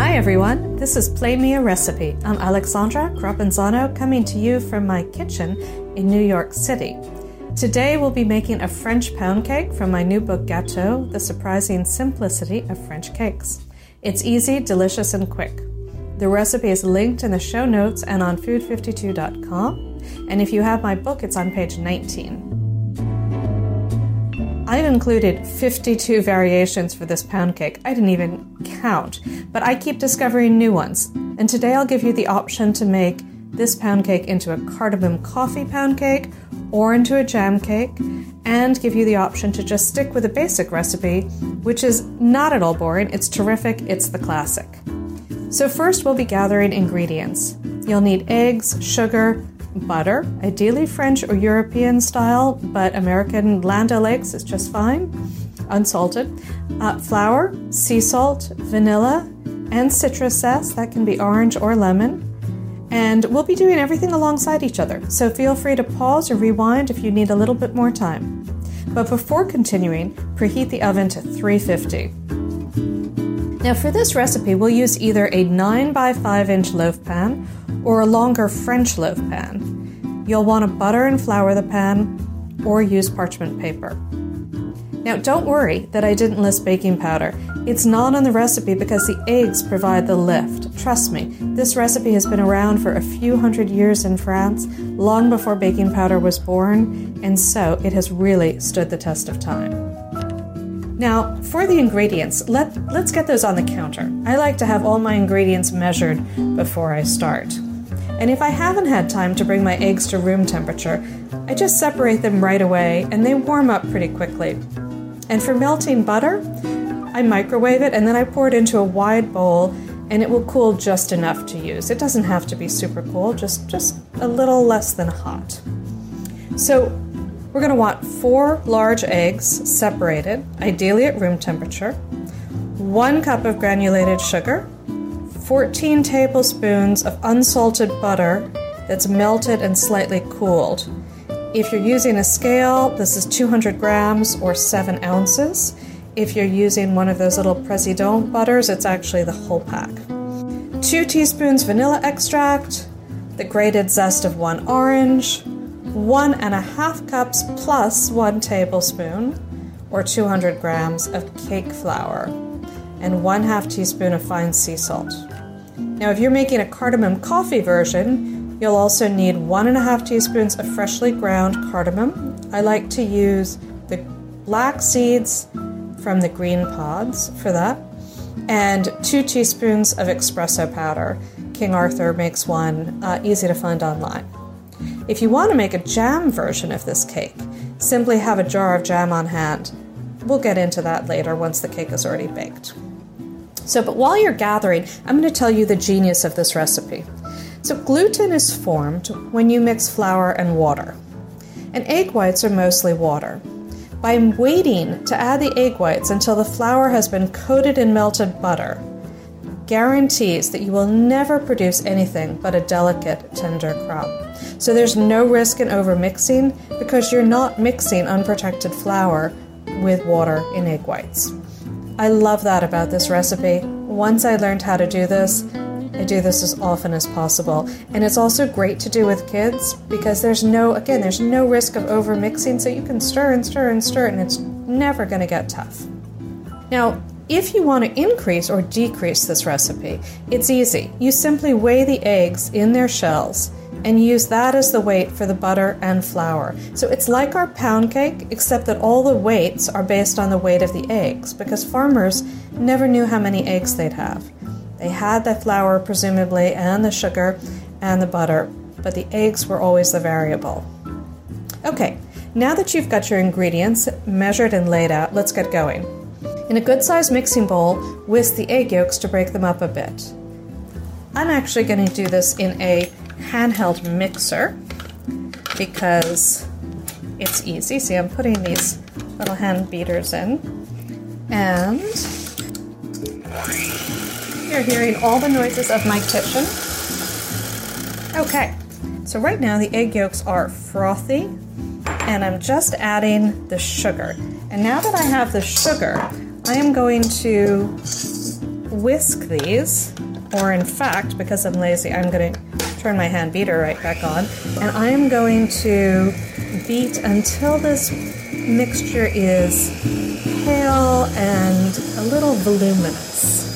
Hi everyone, this is Play Me a Recipe. I'm Alexandra Crapanzano coming to you from my kitchen in New York City. Today we'll be making a French pound cake from my new book Gâteau, The Surprising Simplicity of French Cakes. It's easy, delicious, and quick. The recipe is linked in the show notes and on food52.com. And if you have my book, it's on page 19. I've included 52 variations for this pound cake. I didn't even count, but I keep discovering new ones. And today I'll give you the option to make this pound cake into a cardamom coffee pound cake or into a jam cake, and give you the option to just stick with a basic recipe, which is not at all boring. It's terrific, it's the classic. So, first we'll be gathering ingredients. You'll need eggs, sugar, butter, ideally French or European style, but American Land O'Lakes is just fine, unsalted, uh, flour, sea salt, vanilla, and citrus zest, that can be orange or lemon. And we'll be doing everything alongside each other, so feel free to pause or rewind if you need a little bit more time. But before continuing, preheat the oven to 350. Now, for this recipe, we'll use either a 9 by 5 inch loaf pan or a longer French loaf pan. You'll want to butter and flour the pan or use parchment paper. Now, don't worry that I didn't list baking powder. It's not on the recipe because the eggs provide the lift. Trust me, this recipe has been around for a few hundred years in France, long before baking powder was born, and so it has really stood the test of time. Now, for the ingredients, let, let's get those on the counter. I like to have all my ingredients measured before I start. And if I haven't had time to bring my eggs to room temperature, I just separate them right away and they warm up pretty quickly. And for melting butter, I microwave it and then I pour it into a wide bowl and it will cool just enough to use. It doesn't have to be super cool, just just a little less than hot. So, we're going to want 4 large eggs separated, ideally at room temperature, 1 cup of granulated sugar, 14 tablespoons of unsalted butter that's melted and slightly cooled. If you're using a scale, this is 200 grams or 7 ounces. If you're using one of those little President butters, it's actually the whole pack. 2 teaspoons vanilla extract, the grated zest of one orange, one and a half cups plus one tablespoon or 200 grams of cake flour, and one half teaspoon of fine sea salt. Now, if you're making a cardamom coffee version, You'll also need one and a half teaspoons of freshly ground cardamom. I like to use the black seeds from the green pods for that, and two teaspoons of espresso powder. King Arthur makes one, uh, easy to find online. If you want to make a jam version of this cake, simply have a jar of jam on hand. We'll get into that later once the cake is already baked. So, but while you're gathering, I'm going to tell you the genius of this recipe. So, gluten is formed when you mix flour and water, and egg whites are mostly water. By waiting to add the egg whites until the flour has been coated in melted butter, guarantees that you will never produce anything but a delicate, tender crumb. So there's no risk in overmixing because you're not mixing unprotected flour with water in egg whites. I love that about this recipe. Once I learned how to do this, I do this as often as possible. And it's also great to do with kids because there's no, again, there's no risk of over mixing, so you can stir and stir and stir, and it's never going to get tough. Now, if you want to increase or decrease this recipe, it's easy. You simply weigh the eggs in their shells and use that as the weight for the butter and flour. So it's like our pound cake, except that all the weights are based on the weight of the eggs, because farmers never knew how many eggs they'd have. They had the flour, presumably, and the sugar and the butter, but the eggs were always the variable. Okay, now that you've got your ingredients measured and laid out, let's get going. In a good sized mixing bowl, whisk the egg yolks to break them up a bit. I'm actually going to do this in a handheld mixer because it's easy. See, I'm putting these little hand beaters in, and you're hearing all the noises of my kitchen. Okay, so right now the egg yolks are frothy, and I'm just adding the sugar. And now that I have the sugar, I am going to whisk these, or in fact, because I'm lazy, I'm going to turn my hand beater right back on, and I am going to beat until this mixture is pale and a little voluminous.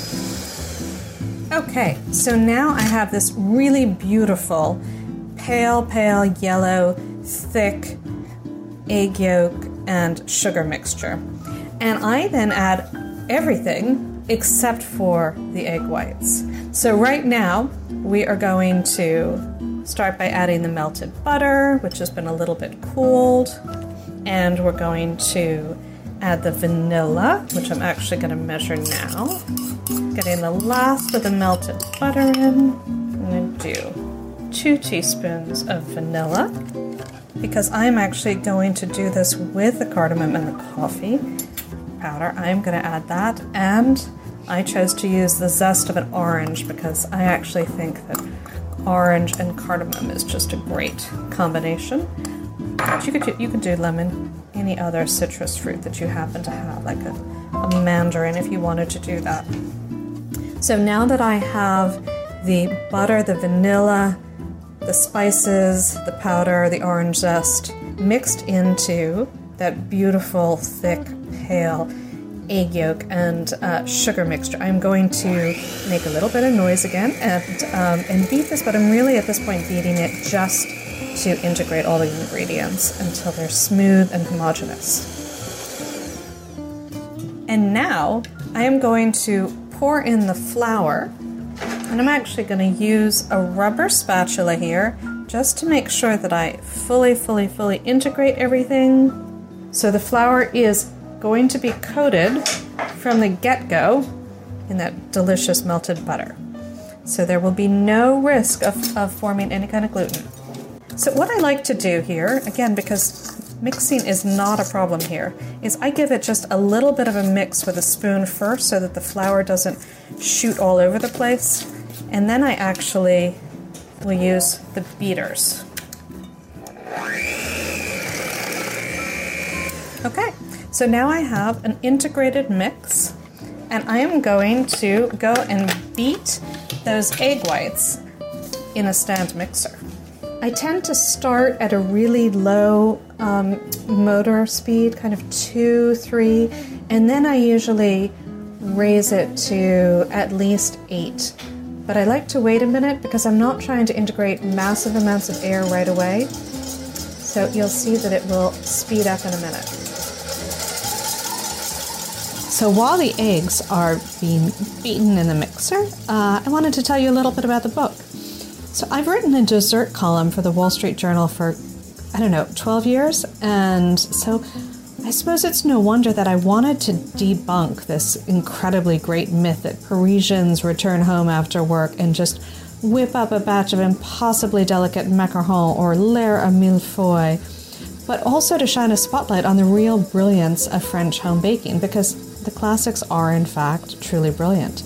Okay, so now I have this really beautiful, pale, pale yellow, thick egg yolk and sugar mixture. And I then add everything except for the egg whites. So right now, we are going to start by adding the melted butter, which has been a little bit cooled. And we're going to add the vanilla, which I'm actually going to measure now. Getting the last of the melted butter in. I'm going to do two teaspoons of vanilla because I'm actually going to do this with the cardamom and the coffee powder. I'm going to add that and I chose to use the zest of an orange because I actually think that orange and cardamom is just a great combination. But you could you could do lemon, any other citrus fruit that you happen to have, like a, a mandarin if you wanted to do that. So now that I have the butter, the vanilla, the spices, the powder, the orange zest mixed into that beautiful, thick, pale egg yolk and uh, sugar mixture. I'm going to make a little bit of noise again and, um, and beat this, but I'm really at this point beating it just to integrate all the ingredients until they're smooth and homogeneous. And now I am going to pour in the flour, and I'm actually going to use a rubber spatula here just to make sure that I fully, fully, fully integrate everything. So the flour is going to be coated from the get go in that delicious melted butter. So there will be no risk of, of forming any kind of gluten. So, what I like to do here, again, because mixing is not a problem here, is I give it just a little bit of a mix with a spoon first so that the flour doesn't shoot all over the place. And then I actually will use the beaters. Okay, so now I have an integrated mix, and I am going to go and beat those egg whites in a stand mixer. I tend to start at a really low um, motor speed, kind of two, three, and then I usually raise it to at least eight. But I like to wait a minute because I'm not trying to integrate massive amounts of air right away. So you'll see that it will speed up in a minute. So while the eggs are being beaten in the mixer, uh, I wanted to tell you a little bit about the book. So I've written a dessert column for the Wall Street Journal for, I don't know, 12 years. And so I suppose it's no wonder that I wanted to debunk this incredibly great myth that Parisians return home after work and just whip up a batch of impossibly delicate macarons or l'air à millefeuille, but also to shine a spotlight on the real brilliance of French home baking because the classics are, in fact, truly brilliant.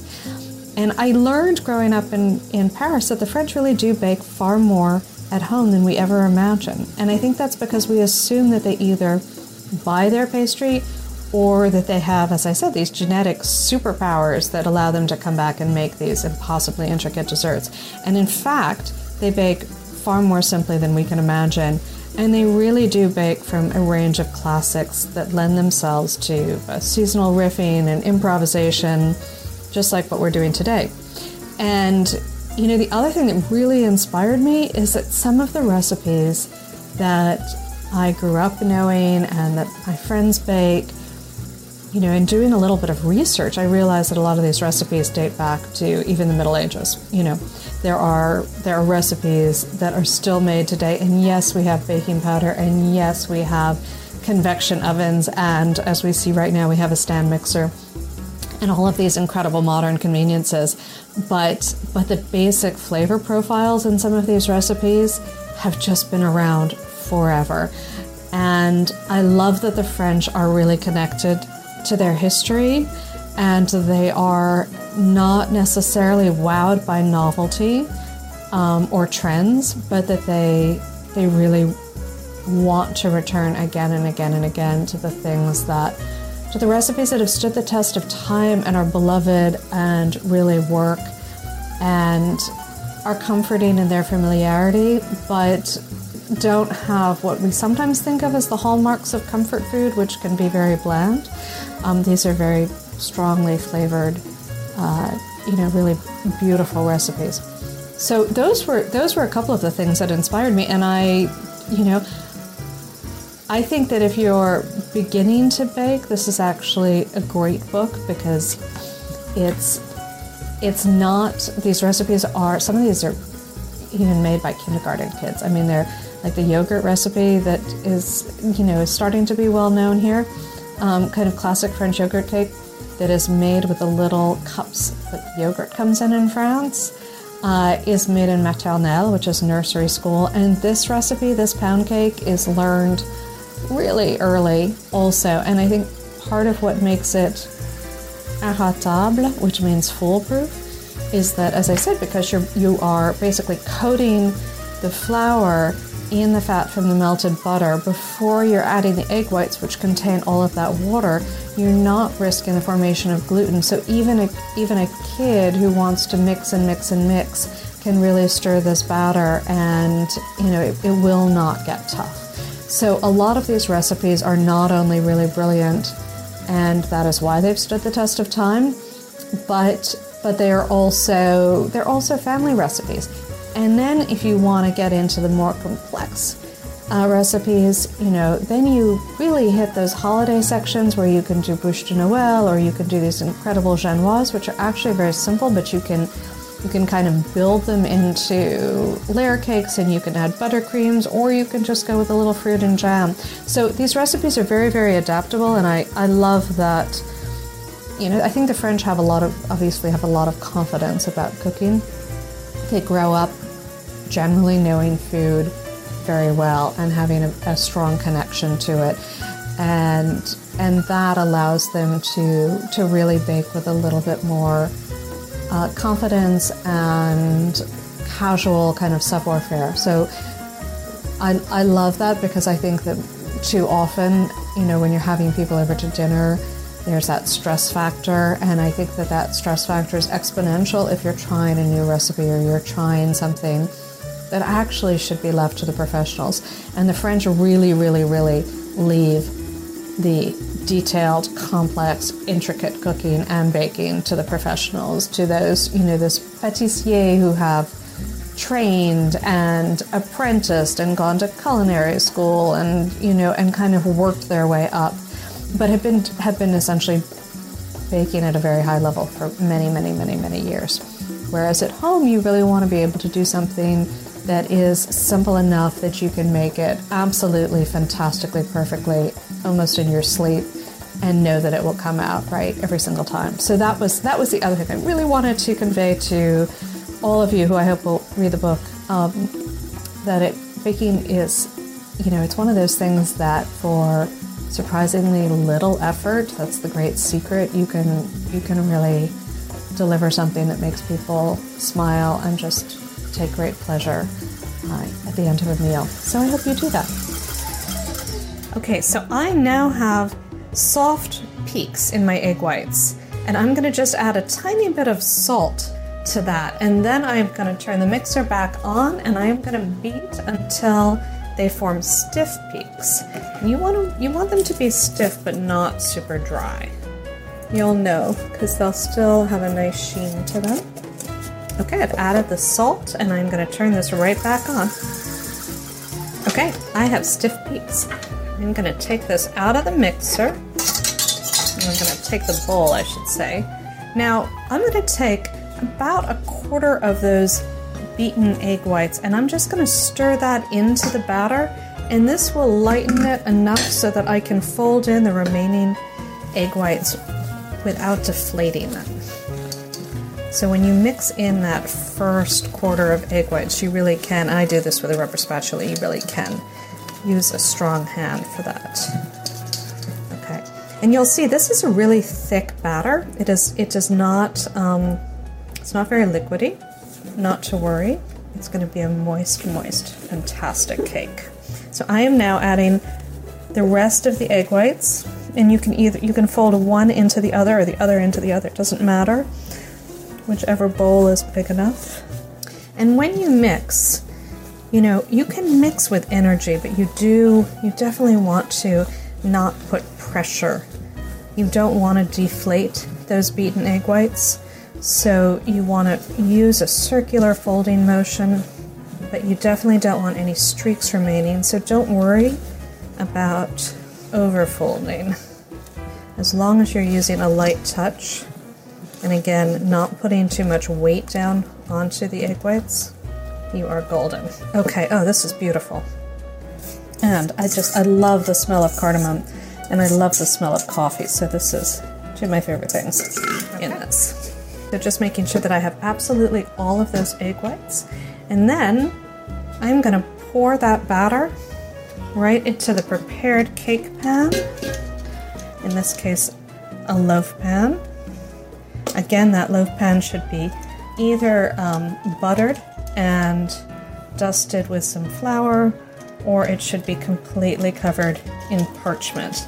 And I learned growing up in, in Paris that the French really do bake far more at home than we ever imagine. And I think that's because we assume that they either buy their pastry or that they have, as I said, these genetic superpowers that allow them to come back and make these impossibly intricate desserts. And in fact, they bake far more simply than we can imagine. And they really do bake from a range of classics that lend themselves to seasonal riffing and improvisation just like what we're doing today. And you know, the other thing that really inspired me is that some of the recipes that I grew up knowing and that my friends bake, you know, in doing a little bit of research, I realized that a lot of these recipes date back to even the Middle Ages. You know, there are there are recipes that are still made today, and yes, we have baking powder, and yes, we have convection ovens, and as we see right now, we have a stand mixer and all of these incredible modern conveniences. But but the basic flavor profiles in some of these recipes have just been around forever. And I love that the French are really connected to their history and they are not necessarily wowed by novelty um, or trends, but that they they really want to return again and again and again to the things that to the recipes that have stood the test of time and are beloved and really work and are comforting in their familiarity, but don't have what we sometimes think of as the hallmarks of comfort food, which can be very bland. Um, these are very strongly flavored, uh, you know, really beautiful recipes. So those were those were a couple of the things that inspired me, and I, you know, I think that if you're beginning to bake, this is actually a great book because it's it's not these recipes are some of these are even made by kindergarten kids. I mean, they're like the yogurt recipe that is you know is starting to be well known here, um, kind of classic French yogurt cake that is made with the little cups that yogurt comes in in France. Uh, is made in maternelle, which is nursery school, and this recipe, this pound cake, is learned really early also. And I think part of what makes it inratable, which means foolproof, is that, as I said, because you're, you are basically coating the flour in the fat from the melted butter before you're adding the egg whites, which contain all of that water, you're not risking the formation of gluten. So even a, even a kid who wants to mix and mix and mix can really stir this batter, and you know it, it will not get tough. So a lot of these recipes are not only really brilliant, and that is why they've stood the test of time, but but they are also they're also family recipes. And then if you want to get into the more complex uh, recipes, you know, then you really hit those holiday sections where you can do bûche de Noël or you can do these incredible genoise, which are actually very simple, but you can you can kind of build them into layer cakes and you can add buttercreams or you can just go with a little fruit and jam. So these recipes are very, very adaptable and I, I love that. You know, I think the French have a lot of, obviously, have a lot of confidence about cooking. They grow up generally knowing food very well and having a, a strong connection to it. And, and that allows them to, to really bake with a little bit more uh, confidence and casual kind of savoir faire. So I, I love that because I think that too often, you know, when you're having people over to dinner, there's that stress factor, and I think that that stress factor is exponential if you're trying a new recipe or you're trying something that actually should be left to the professionals. And the French really, really, really leave the detailed, complex, intricate cooking and baking to the professionals, to those, you know, those pâtissiers who have trained and apprenticed and gone to culinary school and, you know, and kind of worked their way up, but have been have been essentially baking at a very high level for many, many, many, many years. Whereas at home, you really want to be able to do something that is simple enough that you can make it absolutely fantastically perfectly almost in your sleep and know that it will come out right every single time. So that was that was the other thing I really wanted to convey to all of you who I hope will read the book um, that it baking is you know it's one of those things that for surprisingly little effort that's the great secret you can you can really deliver something that makes people smile and just take great pleasure uh, at the end of a meal. So I hope you do that. Okay, so I now have soft peaks in my egg whites, and I'm gonna just add a tiny bit of salt to that, and then I'm gonna turn the mixer back on and I'm gonna beat until they form stiff peaks. You want them, you want them to be stiff but not super dry. You'll know because they'll still have a nice sheen to them. Okay, I've added the salt and I'm to turn this right back on. Okay, I have stiff peaks. I'm to take this out of the mixer. I'm to take the bowl, I should say. Now, I'm to take about a quarter of those beaten egg whites and I'm just to stir that into the batter and this will lighten it enough so that I can fold in the remaining egg whites without deflating them. So when you mix in that first quarter of egg whites, you really can, I do this with a rubber spatula, you really can use a strong hand for that. Okay, and you'll see this is a really thick batter. It is. It does not. Um, it's not very liquidy. Not to worry. It's going to be a moist, moist, fantastic cake. So I am now adding the rest of the egg whites, and you can either you can fold one into the other or the other into the other. It doesn't matter, whichever bowl is big enough. And when you mix, you know, you can mix with energy, but you do, you definitely want to not put pressure. You don't want to deflate those beaten egg whites. So you want to use a circular folding motion, but you definitely don't want any streaks remaining. So don't worry about overfolding. As long as you're using a light touch, and again, not putting too much weight down onto the egg whites, you are golden. Okay, oh, this is beautiful. And I just, I love the smell of cardamom and I love the smell of coffee. So this is two of my favorite things in this. So just making sure that I have absolutely all of those egg whites. And then I'm gonna pour that batter right into the prepared cake pan. In this case, a loaf pan. Again, that loaf pan should be either um, buttered and dusted with some flour, or it should be completely covered in parchment.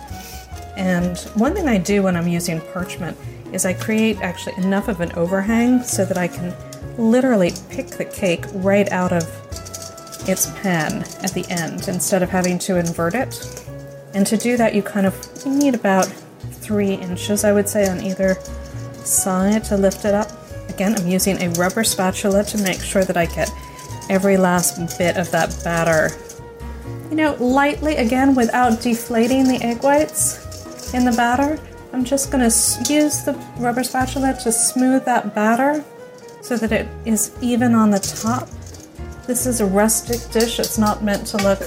And one thing I do when I'm using parchment is I create actually enough of an overhang so that I can literally pick the cake right out of its pan at the end instead of having to invert it. And to do that, you kind of need about three inches, I would say, on either side to lift it up. Again, I'm using a rubber spatula to make sure that I get every last bit of that batter. You know, lightly again without deflating the egg whites in the batter. I'm just going to use the rubber spatula to smooth that batter so that it is even on the top. This is a rustic dish. It's not meant to look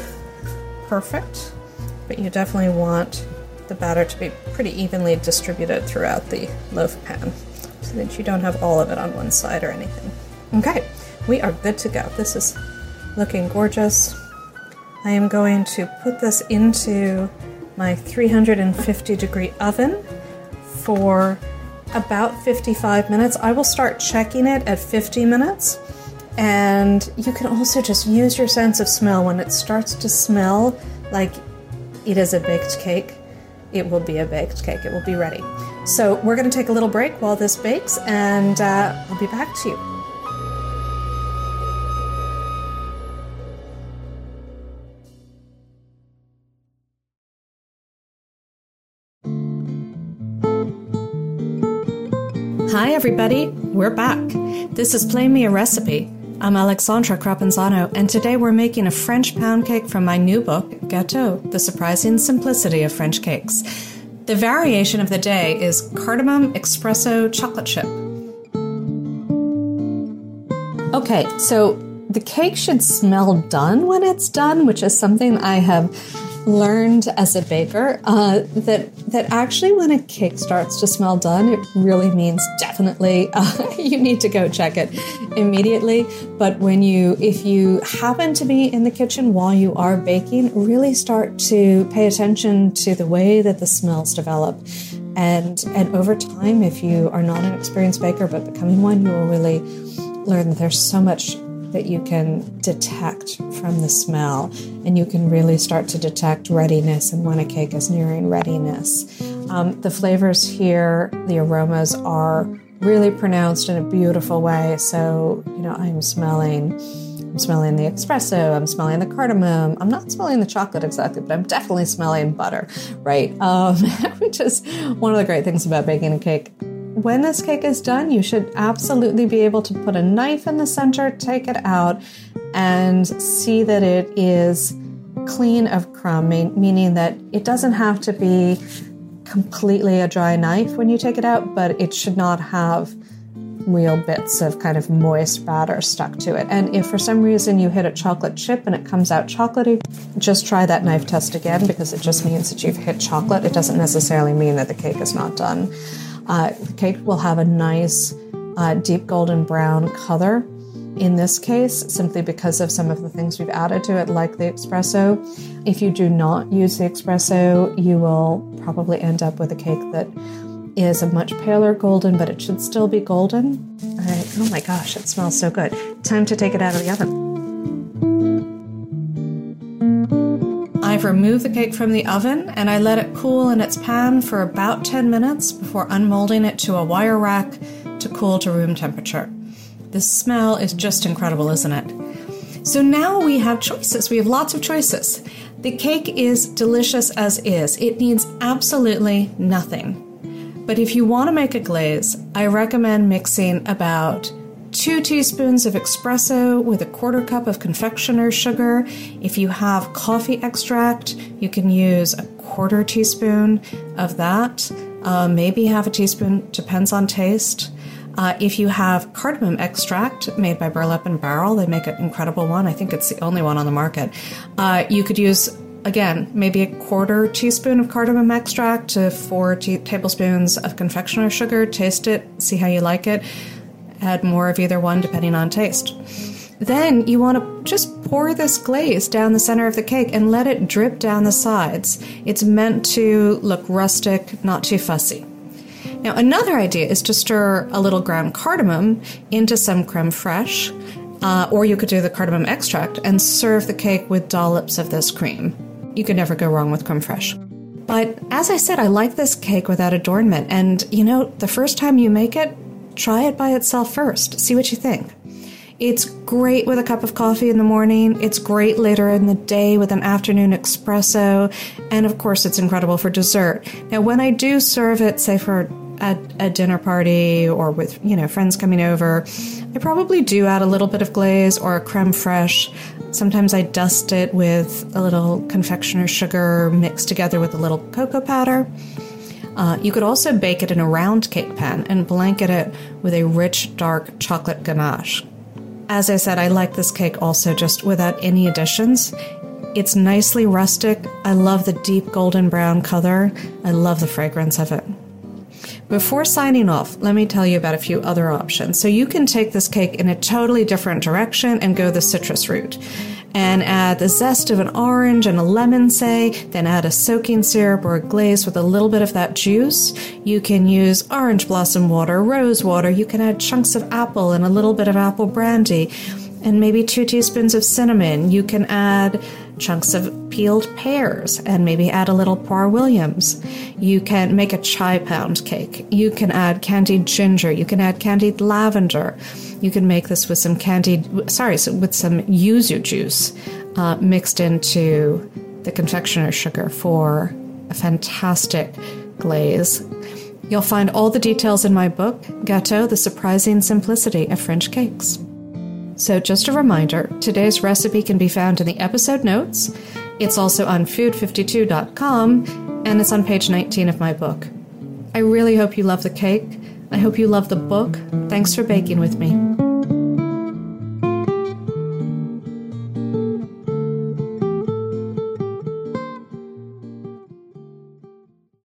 perfect, but you definitely want the batter to be pretty evenly distributed throughout the loaf pan so that you don't have all of it on one side or anything. Okay, we are good to go. This is looking gorgeous. I am going to put this into my 350 degree oven for about 55 minutes. I will start checking it at 50 minutes. And you can also just use your sense of smell. When it starts to smell like it is a baked cake, it will be a baked cake. It will be ready. So we're going to take a little break while this bakes, and uh, I'll be back to you. Hi, everybody. We're back. This is Play Me a Recipe. I'm Alexandra Crapanzano, and today we're making a French pound cake from my new book, Gâteau The Surprising Simplicity of French Cakes. The variation of the day is cardamom espresso chocolate chip. Okay, so the cake should smell done when it's done, which is something I have learned as a baker uh, that that actually when a cake starts to smell done, it really means definitely uh, you need to go check it immediately. But when you, if you happen to be in the kitchen while you are baking, really start to pay attention to the way that the smells develop. And and over time, if you are not an experienced baker but becoming one, you will really learn that there's so much that you can detect from the smell, and you can really start to detect readiness and when a cake is nearing readiness. Um, the flavors here, the aromas are really pronounced in a beautiful way. So, you know, I'm smelling. I'm smelling the espresso, I'm smelling the cardamom. I'm not smelling the chocolate exactly, but I'm definitely smelling butter, right? Um, which is one of the great things about baking a cake when this cake is done, you should absolutely be able to put a knife in the center, take it out, and see that it is clean of crumb, meaning that it doesn't have to be completely a dry knife when you take it out, but it should not have real bits of kind of moist batter stuck to it. And if for some reason you hit a chocolate chip and it comes out chocolatey, just try that knife test again because it just means that you've hit chocolate. It doesn't necessarily mean that the cake is not done. Uh, the cake will have a nice uh, deep golden brown color in this case, simply because of some of the things we've added to it, like the espresso. If you do not use the espresso, you will probably end up with a cake that is a much paler golden, but it should still be golden. All right. Oh my gosh, it smells so good. Time to take it out of the oven. I've removed the cake from the oven and I let it cool in its pan for about 10 minutes before unmolding it to a wire rack to cool to room temperature. The smell is just incredible, isn't it? So now we have choices. We have lots of choices. The cake is delicious as is, it needs absolutely nothing. But if you want to make a glaze, I recommend mixing about two teaspoons of espresso with a quarter cup of confectioner's sugar. If you have coffee extract, you can use a quarter teaspoon of that, uh, maybe half a teaspoon, depends on taste. Uh, if you have cardamom extract made by Burlap and Barrel, they make an incredible one. I think it's the only one on the market. Uh, you could use again, maybe a quarter teaspoon of cardamom extract to four te- tablespoons of confectioner's sugar. Taste it, see how you like it. Add more of either one depending on taste. Then you want to just pour this glaze down the center of the cake and let it drip down the sides. It's meant to look rustic, not too fussy. Now, another idea is to stir a little ground cardamom into some creme fraiche, uh, or you could do the cardamom extract and serve the cake with dollops of this cream. You can never go wrong with creme fraiche. But as I said, I like this cake without adornment. And you know, the first time you make it, try it by itself first. See what you think. It's great with a cup of coffee in the morning. It's great later in the day with an afternoon espresso. And of course, it's incredible for dessert. Now, when I do serve it, say for at a dinner party or with you know friends coming over, I probably do add a little bit of glaze or a creme fraiche. Sometimes I dust it with a little confectioner's sugar mixed together with a little cocoa powder. Uh, you could also bake it in a round cake pan and blanket it with a rich, dark chocolate ganache. As I said, I like this cake also just without any additions. It's nicely rustic. I love the deep golden brown color. I love the fragrance of it. Before signing off, let me tell you about a few other options. So you can take this cake in a totally different direction and go the citrus route. And add the zest of an orange and a lemon, say, then add a soaking syrup or a glaze with a little bit of that juice. You can use orange blossom water, rose water. You can add chunks of apple and a little bit of apple brandy and maybe two teaspoons of cinnamon. You can add chunks of peeled pears and maybe add a little Poire Williams. You can make a chai pound cake. You can add candied ginger. You can add candied lavender. You can make this with some candied, sorry, so with some yuzu juice uh, mixed into the confectioner's sugar for a fantastic glaze. You'll find all the details in my book, Gâteau The Surprising Simplicity of French Cakes. So, just a reminder today's recipe can be found in the episode notes. It's also on food52.com and it's on page 19 of my book. I really hope you love the cake. I hope you love the book. Thanks for baking with me.